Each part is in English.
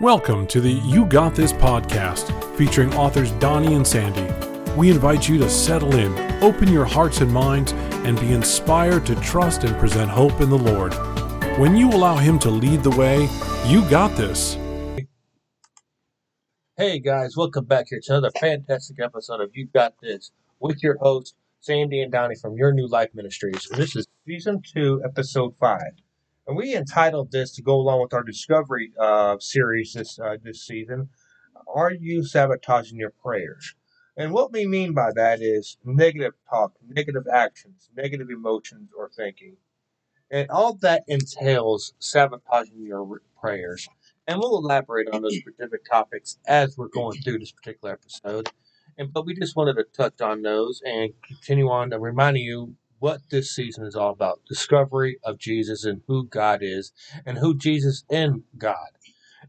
Welcome to the You Got This podcast featuring authors Donnie and Sandy. We invite you to settle in, open your hearts and minds, and be inspired to trust and present hope in the Lord. When you allow Him to lead the way, you got this. Hey guys, welcome back here to another fantastic episode of You Got This with your host, Sandy and Donnie from Your New Life Ministries. This is season two, episode five. And we entitled this to go along with our Discovery uh, series this uh, this season. Are you sabotaging your prayers? And what we mean by that is negative talk, negative actions, negative emotions, or thinking. And all that entails sabotaging your prayers. And we'll elaborate on those specific topics as we're going through this particular episode. And but we just wanted to touch on those and continue on to remind you what this season is all about discovery of Jesus and who God is and who Jesus in God.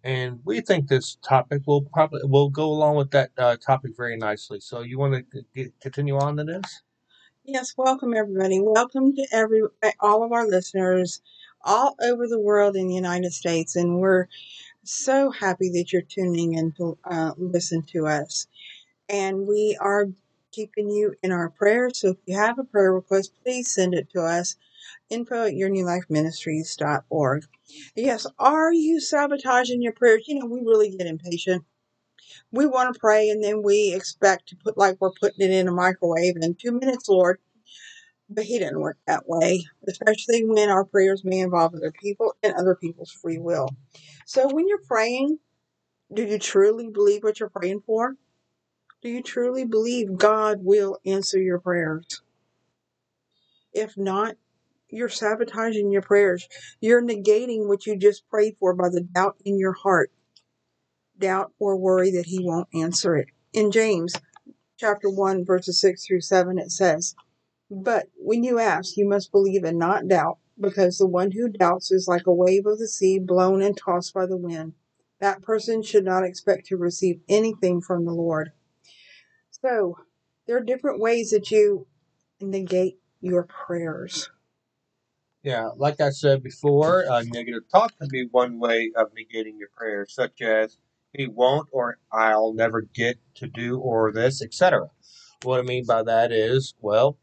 And we think this topic will probably will go along with that uh, topic very nicely. So you want to get, continue on to this? Yes, welcome everybody. Welcome to every all of our listeners all over the world in the United States, and we're so happy that you're tuning in to uh, listen to us. And we are keeping you in our prayers. So if you have a prayer request, please send it to us. Info at yournewlifeministries.org. Yes, are you sabotaging your prayers? You know, we really get impatient. We want to pray and then we expect to put like we're putting it in a microwave in two minutes, Lord. But He doesn't work that way, especially when our prayers may involve other people and other people's free will. So when you're praying, do you truly believe what you're praying for? Do you truly believe God will answer your prayers? If not, you're sabotaging your prayers. You're negating what you just prayed for by the doubt in your heart. Doubt or worry that He won't answer it. In James chapter 1, verses 6 through 7, it says, But when you ask, you must believe and not doubt, because the one who doubts is like a wave of the sea blown and tossed by the wind. That person should not expect to receive anything from the Lord. So, there are different ways that you negate your prayers. Yeah, like I said before, uh, negative talk can be one way of negating your prayers, such as "he won't" or "I'll never get to do" or "this," etc. What I mean by that is, well,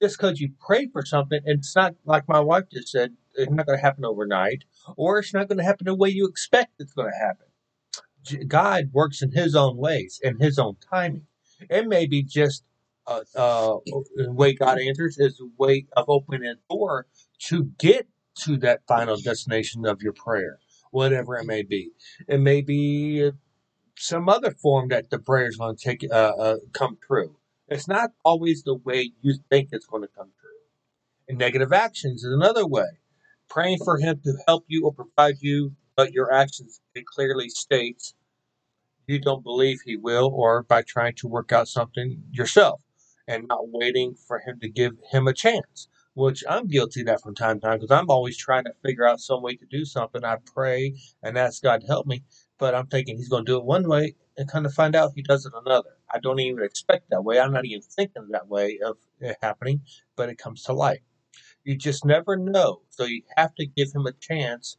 just because you pray for something, it's not like my wife just said, it's not going to happen overnight, or it's not going to happen the way you expect it's going to happen. God works in His own ways and His own timing. It may be just uh, uh, the way God answers is a way of opening a door to get to that final destination of your prayer, whatever it may be. It may be some other form that the prayer is going to take uh, uh, come true. It's not always the way you think it's going to come true. And negative actions is another way. Praying for Him to help you or provide you, but your actions it clearly states you don't believe He will, or by trying to work out something yourself and not waiting for Him to give Him a chance. Which I'm guilty of that from time to time because I'm always trying to figure out some way to do something. I pray and ask God to help me, but I'm thinking He's going to do it one way and kind of find out He does it another. I don't even expect that way. I'm not even thinking that way of it happening, but it comes to light. You just never know. So you have to give him a chance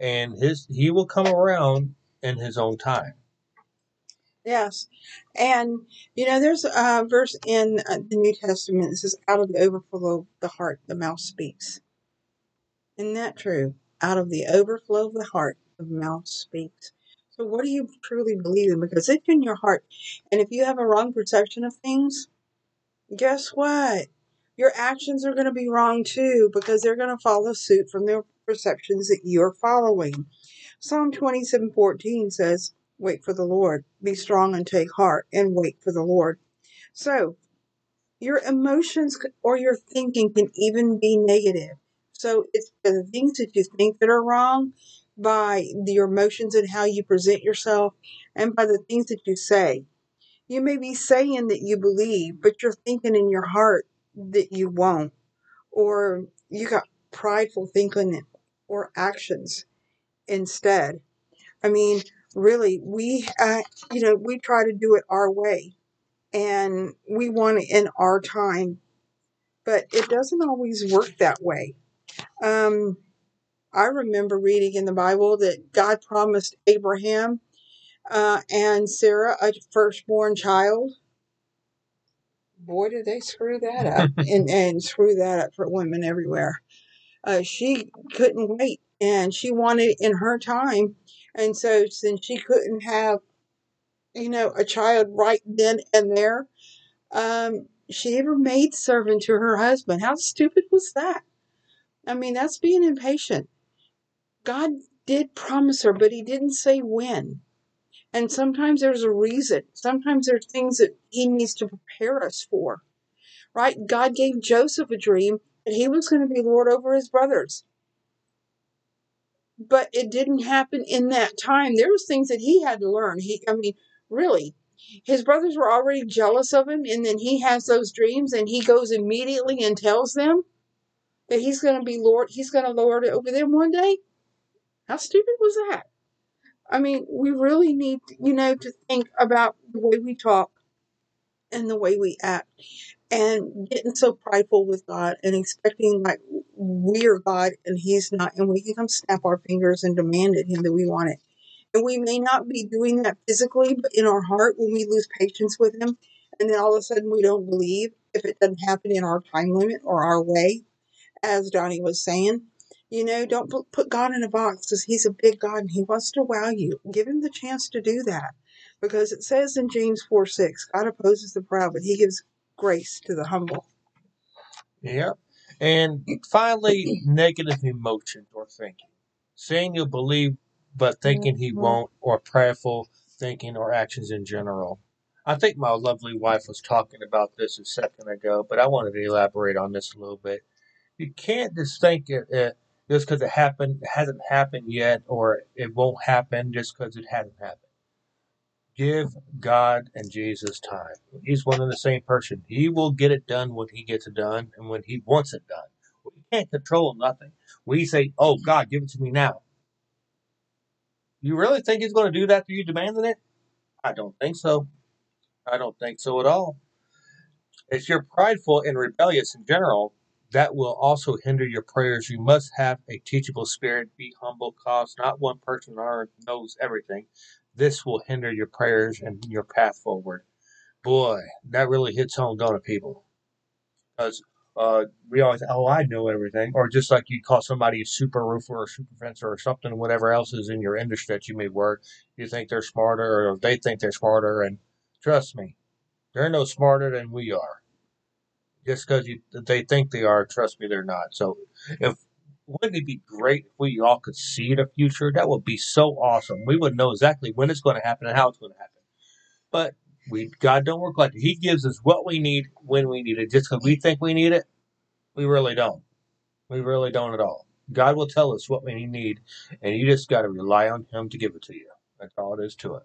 and his he will come around in his own time. Yes. And, you know, there's a verse in uh, the New Testament that says, out of the overflow of the heart, the mouth speaks. Isn't that true? Out of the overflow of the heart, the mouth speaks. So, what do you truly believe in? Because it's in your heart. And if you have a wrong perception of things, guess what? Your actions are going to be wrong too, because they're going to follow suit from the perceptions that you're following. Psalm 27:14 says, Wait for the Lord. Be strong and take heart and wait for the Lord. So, your emotions or your thinking can even be negative. So, it's the things that you think that are wrong by your emotions and how you present yourself and by the things that you say. You may be saying that you believe, but you're thinking in your heart that you won't. Or you got prideful thinking or actions instead. I mean, really, we, uh, you know, we try to do it our way and we want it in our time, but it doesn't always work that way. Um, I remember reading in the Bible that God promised Abraham uh, and Sarah a firstborn child. Boy, did they screw that up and, and screw that up for women everywhere. Uh, she couldn't wait and she wanted in her time. And so, since she couldn't have, you know, a child right then and there, um, she her maid servant to her husband. How stupid was that? I mean, that's being impatient. God did promise her, but he didn't say when. And sometimes there's a reason. Sometimes there's things that he needs to prepare us for. Right? God gave Joseph a dream that he was going to be Lord over his brothers. But it didn't happen in that time. There was things that he had to learn. He I mean, really. His brothers were already jealous of him, and then he has those dreams and he goes immediately and tells them that he's going to be Lord, he's going to lord over them one day. How stupid was that? I mean, we really need, you know, to think about the way we talk and the way we act and getting so prideful with God and expecting like we are God and He's not, and we can come snap our fingers and demand at Him that we want it. And we may not be doing that physically, but in our heart, when we lose patience with Him, and then all of a sudden we don't believe if it doesn't happen in our time limit or our way, as Donnie was saying, you know, don't put God in a box because He's a big God and He wants to wow you. Give Him the chance to do that. Because it says in James 4 6, God opposes the proud, but He gives grace to the humble. Yeah. And finally, negative emotions or thinking. Saying you'll believe, but thinking he Mhm. won't, or prayerful thinking or actions in general. I think my lovely wife was talking about this a second ago, but I wanted to elaborate on this a little bit. You can't just think it, it just because it happened, it hasn't happened yet, or it won't happen just because it hasn't happened. Give God and Jesus time. He's one and the same person. He will get it done when he gets it done and when he wants it done. We can't control nothing. We say, "Oh God, give it to me now." You really think he's going to do that to you demanding it? I don't think so. I don't think so at all. If you're prideful and rebellious in general, that will also hinder your prayers. You must have a teachable spirit, be humble, cause not one person on earth knows everything. This will hinder your prayers and your path forward. Boy, that really hits home, don't it, people? Because uh, we always, oh, I know everything. Or just like you call somebody a super roofer or super fencer or something, whatever else is in your industry that you may work, you think they're smarter or they think they're smarter. And trust me, they're no smarter than we are. Just because they think they are, trust me, they're not. So, if wouldn't it be great if we all could see the future? That would be so awesome. We would know exactly when it's going to happen and how it's going to happen. But we God don't work like that. He gives us what we need when we need it. Just because we think we need it, we really don't. We really don't at all. God will tell us what we need, and you just got to rely on Him to give it to you. That's all it is to it.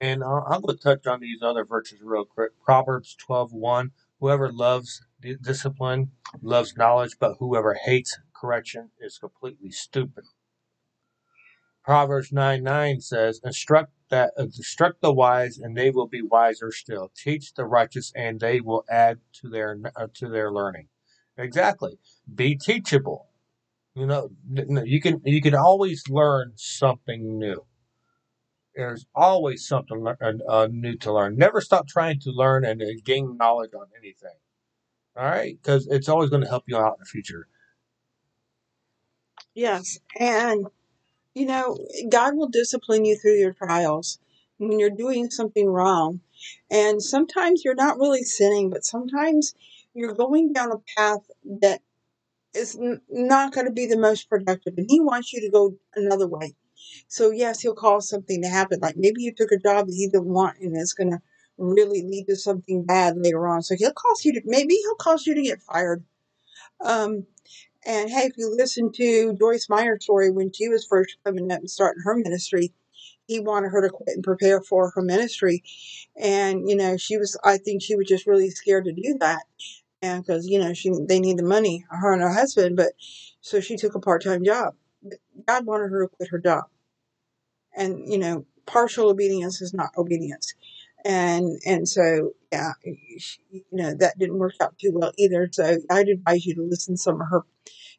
And uh, I'm going to touch on these other virtues real quick. Proverbs 12:1. Whoever loves discipline loves knowledge, but whoever hates correction is completely stupid. Proverbs 9 9 says, Instruct that uh, instruct the wise, and they will be wiser still. Teach the righteous, and they will add to their uh, to their learning. Exactly. Be teachable. You know, you can you can always learn something new. There's always something uh, uh, new to learn. Never stop trying to learn and gain knowledge on anything. All right, because it's always going to help you out in the future. Yes. And, you know, God will discipline you through your trials when you're doing something wrong. And sometimes you're not really sinning, but sometimes you're going down a path that is n- not going to be the most productive. And He wants you to go another way. So, yes, He'll cause something to happen. Like maybe you took a job that He didn't want and it's going to really lead to something bad later on. So, He'll cause you to, maybe He'll cause you to get fired. Um, and hey, if you listen to Joyce Meyer's story when she was first coming up and starting her ministry, he wanted her to quit and prepare for her ministry. And, you know, she was, I think she was just really scared to do that. And because, you know, she, they need the money, her and her husband. But so she took a part time job. God wanted her to quit her job. And, you know, partial obedience is not obedience. And, and so, yeah, you know, that didn't work out too well either. So I'd advise you to listen to some of her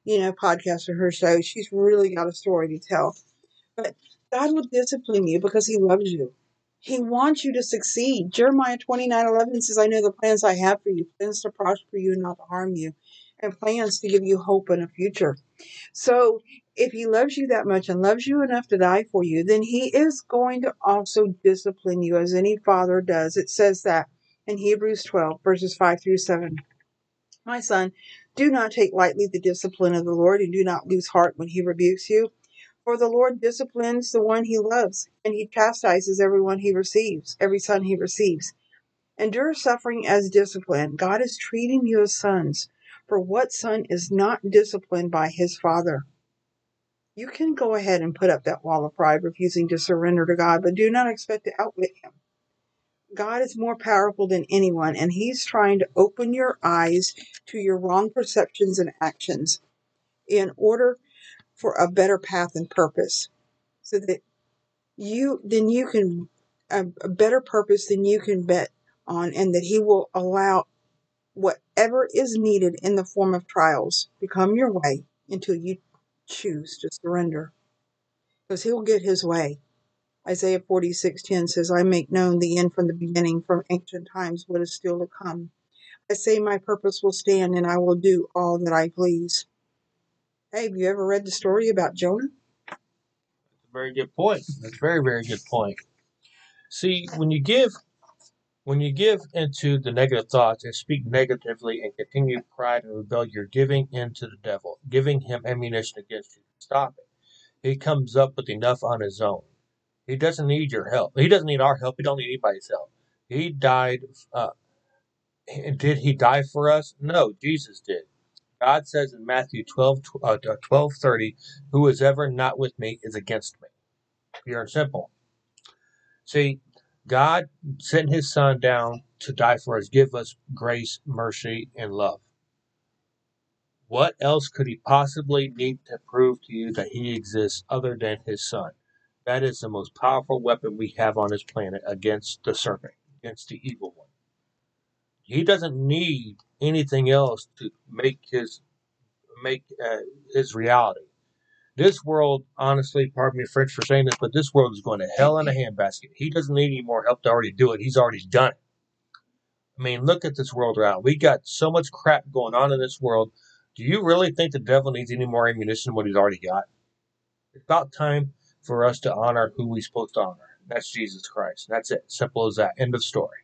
you know, podcast or her show. She's really got a story to tell. But God will discipline you because He loves you. He wants you to succeed. Jeremiah 29 11 says, I know the plans I have for you, plans to prosper you and not to harm you, and plans to give you hope and a future. So if he loves you that much and loves you enough to die for you, then he is going to also discipline you as any father does. It says that in Hebrews 12, verses 5 through 7. My son, do not take lightly the discipline of the Lord, and do not lose heart when he rebukes you. For the Lord disciplines the one he loves, and he chastises everyone he receives, every son he receives. Endure suffering as discipline. God is treating you as sons. For what son is not disciplined by his father? You can go ahead and put up that wall of pride, refusing to surrender to God, but do not expect to outwit him. God is more powerful than anyone, and He's trying to open your eyes to your wrong perceptions and actions in order for a better path and purpose, so that you then you can a, a better purpose than you can bet on, and that He will allow whatever is needed in the form of trials become your way until you choose to surrender because he will get his way. Isaiah 46:10 says, I make known the end from the beginning, from ancient times, what is still to come. I say my purpose will stand, and I will do all that I please. Hey, have you ever read the story about Jonah? That's a very good point. That's a very, very good point. See, when you give when you give into the negative thoughts and speak negatively and continue pride and rebel, you're giving into the devil, giving him ammunition against you. Stop it. He comes up with enough on his own. He doesn't need your help. He doesn't need our help. He don't need anybody's help. He died. Uh, did he die for us? No, Jesus did. God says in Matthew 12, uh, 12 30, who is ever not with me is against me. Pure and simple. See, God sent his son down to die for us, give us grace, mercy, and love. What else could he possibly need to prove to you that he exists other than his son? That is the most powerful weapon we have on this planet against the serpent, against the evil one. He doesn't need anything else to make his make uh, his reality. This world, honestly, pardon me French for saying this, but this world is going to hell in a handbasket. He doesn't need any more help to already do it. He's already done it. I mean, look at this world around. We got so much crap going on in this world. Do you really think the devil needs any more ammunition than what he's already got? It's about time for us to honor who we're supposed to honor. That's Jesus Christ. That's it. Simple as that. End of story.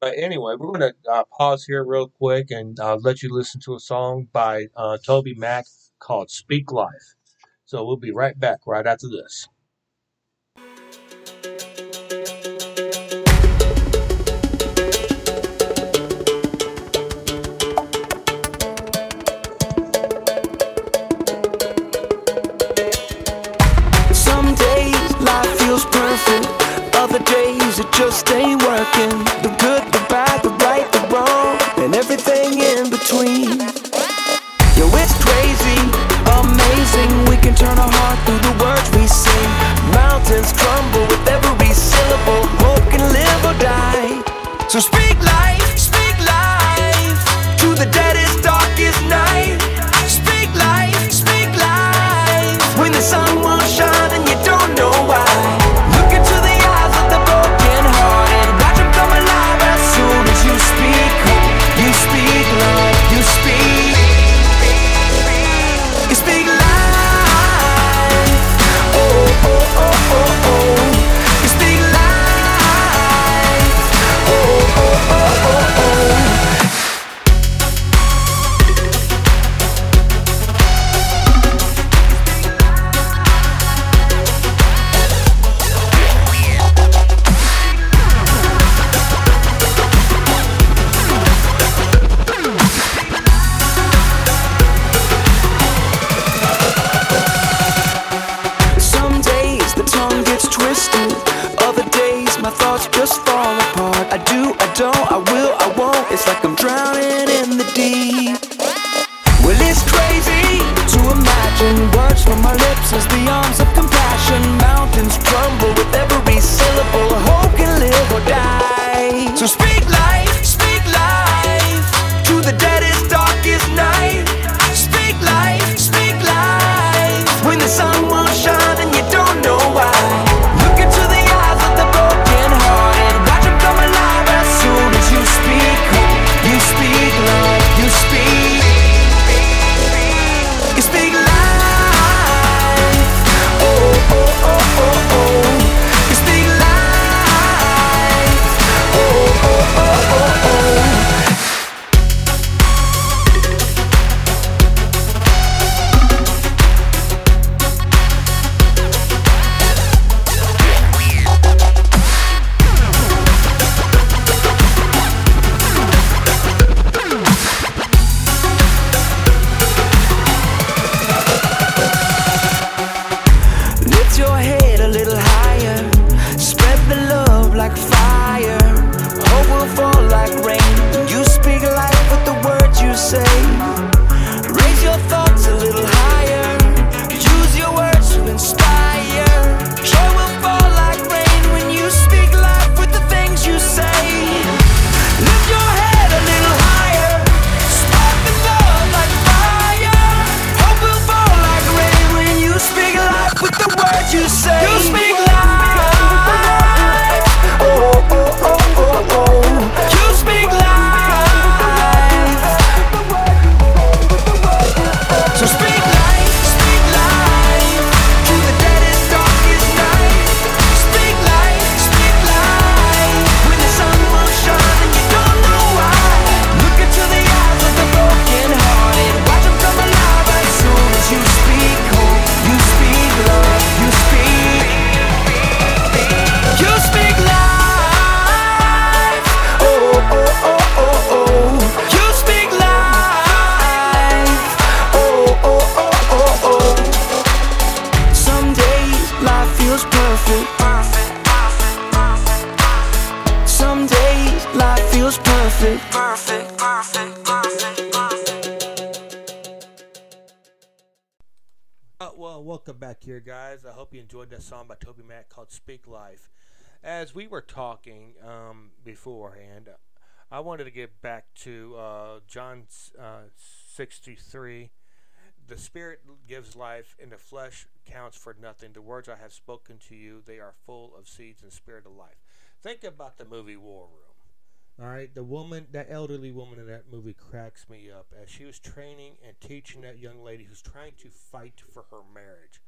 But anyway, we're going to uh, pause here real quick and uh, let you listen to a song by uh, TobyMac called Speak Life. So we'll be right back right after this. Some days life feels perfect, other days it just ain't working. The good, the bad, the right, the wrong, and everything in between. So speak enjoyed that song by TobyMac called "Speak Life." As we were talking um, beforehand, I wanted to get back to uh, John uh, 63. The Spirit gives life, and the flesh counts for nothing. The words I have spoken to you, they are full of seeds and spirit of life. Think about the movie War Room. All right, the woman, that elderly woman in that movie cracks me up as she was training and teaching that young lady who's trying to fight for her marriage.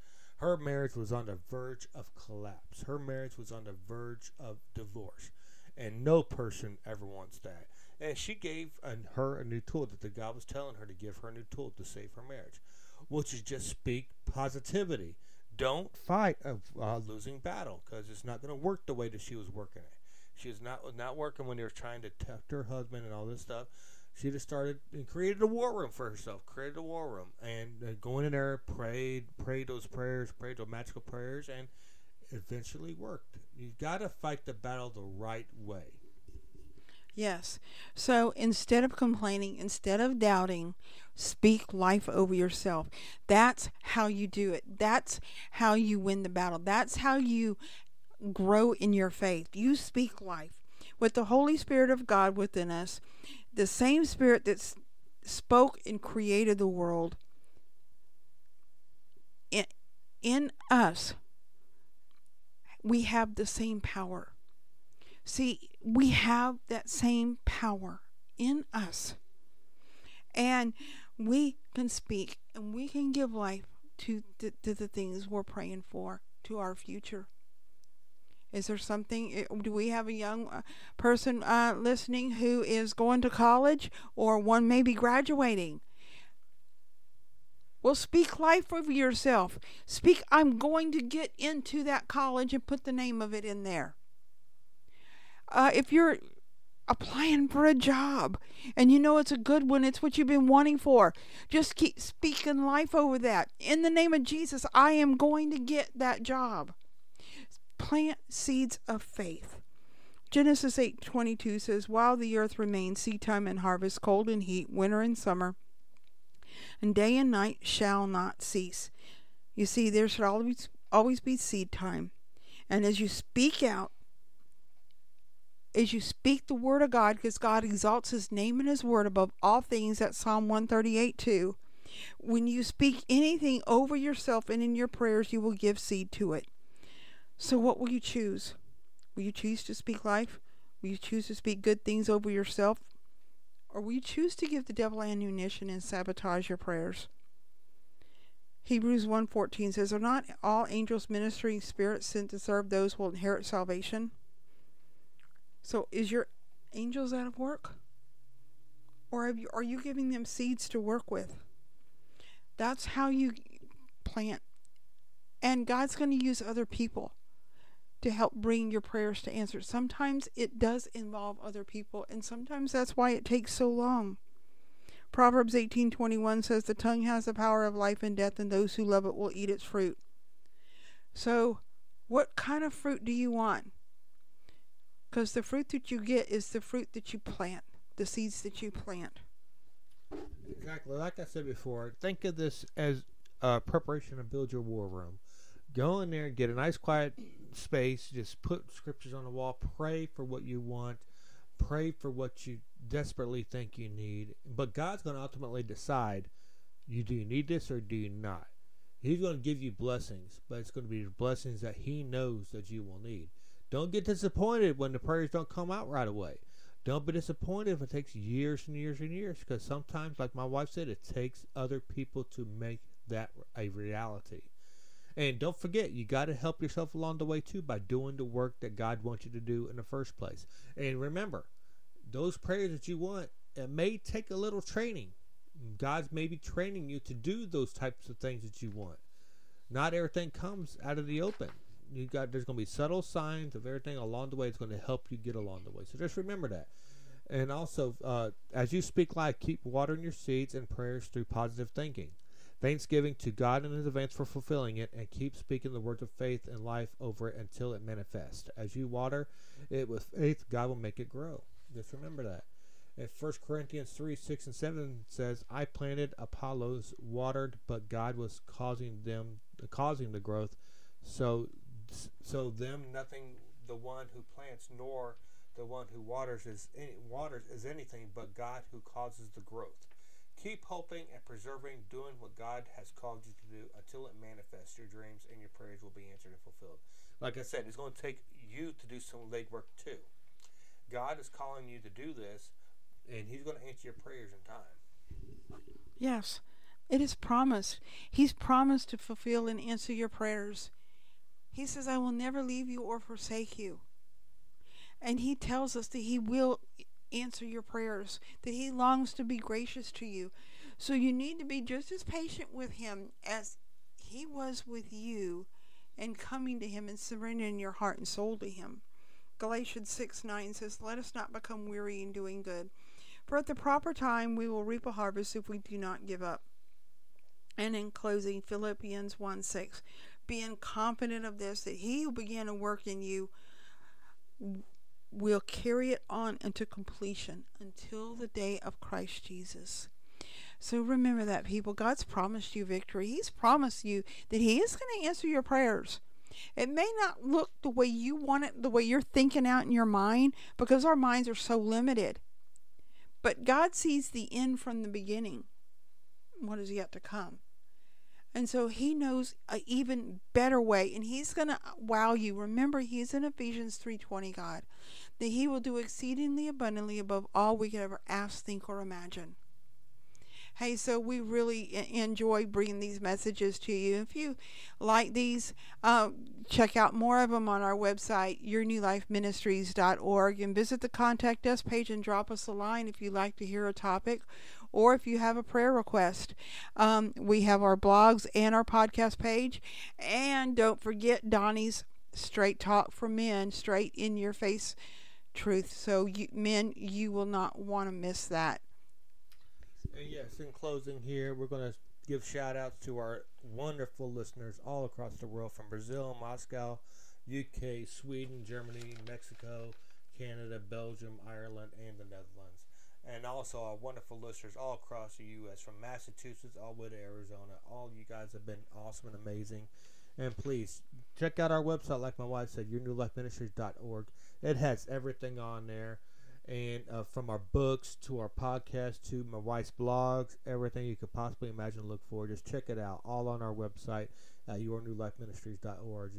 Her marriage was on the verge of collapse. Her marriage was on the verge of divorce. And no person ever wants that. And she gave an, her a new tool that the God was telling her to give her a new tool to save her marriage, which is just speak positivity. Don't fight a, a losing battle because it's not going to work the way that she was working it. She was not not working when they were trying to test her husband and all this stuff. She just started and created a war room for herself. Created a war room and uh, going in there, prayed, prayed those prayers, prayed those magical prayers, and eventually worked. You've got to fight the battle the right way. Yes. So instead of complaining, instead of doubting, speak life over yourself. That's how you do it. That's how you win the battle. That's how you grow in your faith. You speak life. With the Holy Spirit of God within us, the same Spirit that spoke and created the world in, in us, we have the same power. See, we have that same power in us. And we can speak and we can give life to, to, to the things we're praying for, to our future. Is there something? Eh, do we have a young uh, person uh, listening who is going to college or one maybe graduating? Well, speak life over yourself. Speak, I'm going to get into that college and put the name of it in there. Uh, if you're applying for a job and you know it's a good one, it's what you've been wanting for, just keep speaking life over that. In the name of Jesus, I am going to get that job plant seeds of faith. Genesis 8:22 says, "While the earth remains, seedtime and harvest, cold and heat, winter and summer, and day and night shall not cease." You see, there should always always be seed time. And as you speak out, as you speak the word of God, because God exalts his name and his word above all things, at Psalm 138 2. When you speak anything over yourself and in your prayers, you will give seed to it. So, what will you choose? Will you choose to speak life? Will you choose to speak good things over yourself? Or will you choose to give the devil ammunition and sabotage your prayers? Hebrews 1:14 says, "Are not all angels ministering spirits sent to serve those who will inherit salvation?" So, is your angels out of work? Or you, are you giving them seeds to work with? That's how you plant. And God's going to use other people to help bring your prayers to answer. Sometimes it does involve other people, and sometimes that's why it takes so long. Proverbs 18:21 says the tongue has the power of life and death and those who love it will eat its fruit. So, what kind of fruit do you want? Cuz the fruit that you get is the fruit that you plant, the seeds that you plant. Exactly. Like I said before, think of this as a preparation to build your war room. Go in there, and get a nice quiet space, just put scriptures on the wall, pray for what you want, pray for what you desperately think you need. But God's going to ultimately decide you do you need this or do you not. He's going to give you blessings, but it's going to be blessings that He knows that you will need. Don't get disappointed when the prayers don't come out right away. Don't be disappointed if it takes years and years and years because sometimes, like my wife said, it takes other people to make that a reality. And don't forget, you got to help yourself along the way too by doing the work that God wants you to do in the first place. And remember, those prayers that you want, it may take a little training. God's maybe training you to do those types of things that you want. Not everything comes out of the open. You got there's going to be subtle signs of everything along the way. It's going to help you get along the way. So just remember that. And also, uh, as you speak life, keep watering your seeds and prayers through positive thinking thanksgiving to God in advance for fulfilling it, and keep speaking the words of faith and life over it until it manifests. As you water it with faith, God will make it grow. Just remember that. And 1 Corinthians 3 6 and 7 says, I planted, Apollos watered, but God was causing them, causing the growth. So, so them nothing, the one who plants, nor the one who waters is any, waters is anything but God who causes the growth. Keep hoping and preserving, doing what God has called you to do until it manifests. Your dreams and your prayers will be answered and fulfilled. Like I said, it's going to take you to do some legwork too. God is calling you to do this, and He's going to answer your prayers in time. Yes, it is promised. He's promised to fulfill and answer your prayers. He says, I will never leave you or forsake you. And He tells us that He will answer your prayers, that He longs to be gracious to you. So you need to be just as patient with Him as He was with you and coming to Him and surrendering your heart and soul to Him. Galatians 6 9 says, Let us not become weary in doing good, for at the proper time we will reap a harvest if we do not give up. And in closing, Philippians 1 6, being confident of this, that he who began a work in you will carry it on into completion until the day of Christ Jesus. So remember that, people. God's promised you victory. He's promised you that He is going to answer your prayers. It may not look the way you want it, the way you're thinking out in your mind, because our minds are so limited. But God sees the end from the beginning, what is yet to come. And so he knows an even better way and he's going to wow you. Remember he's in Ephesians 3:20 God that he will do exceedingly abundantly above all we could ever ask, think or imagine. Hey, so we really enjoy bringing these messages to you. If you like these, uh, check out more of them on our website, yournewlifeministries.org, and visit the contact us page and drop us a line if you'd like to hear a topic or if you have a prayer request. Um, we have our blogs and our podcast page. And don't forget Donnie's Straight Talk for Men, straight in your face truth. So, you, men, you will not want to miss that. And yes, in closing here, we're going to give shout outs to our wonderful listeners all across the world from Brazil, Moscow, UK, Sweden, Germany, Mexico, Canada, Belgium, Ireland, and the Netherlands. And also our wonderful listeners all across the U.S. from Massachusetts all the way to Arizona. All you guys have been awesome and amazing. And please check out our website, like my wife said, yournewlifeministries.org. It has everything on there and uh, from our books to our podcast to my wife's blogs, everything you could possibly imagine look for. Just check it out, all on our website at yournewlifeministries.org.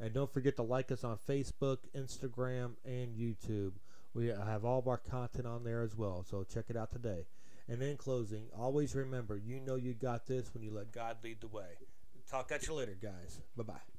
And don't forget to like us on Facebook, Instagram, and YouTube. We have all of our content on there as well, so check it out today. And in closing, always remember you know you got this when you let God lead the way. Talk at you later, guys. Bye bye.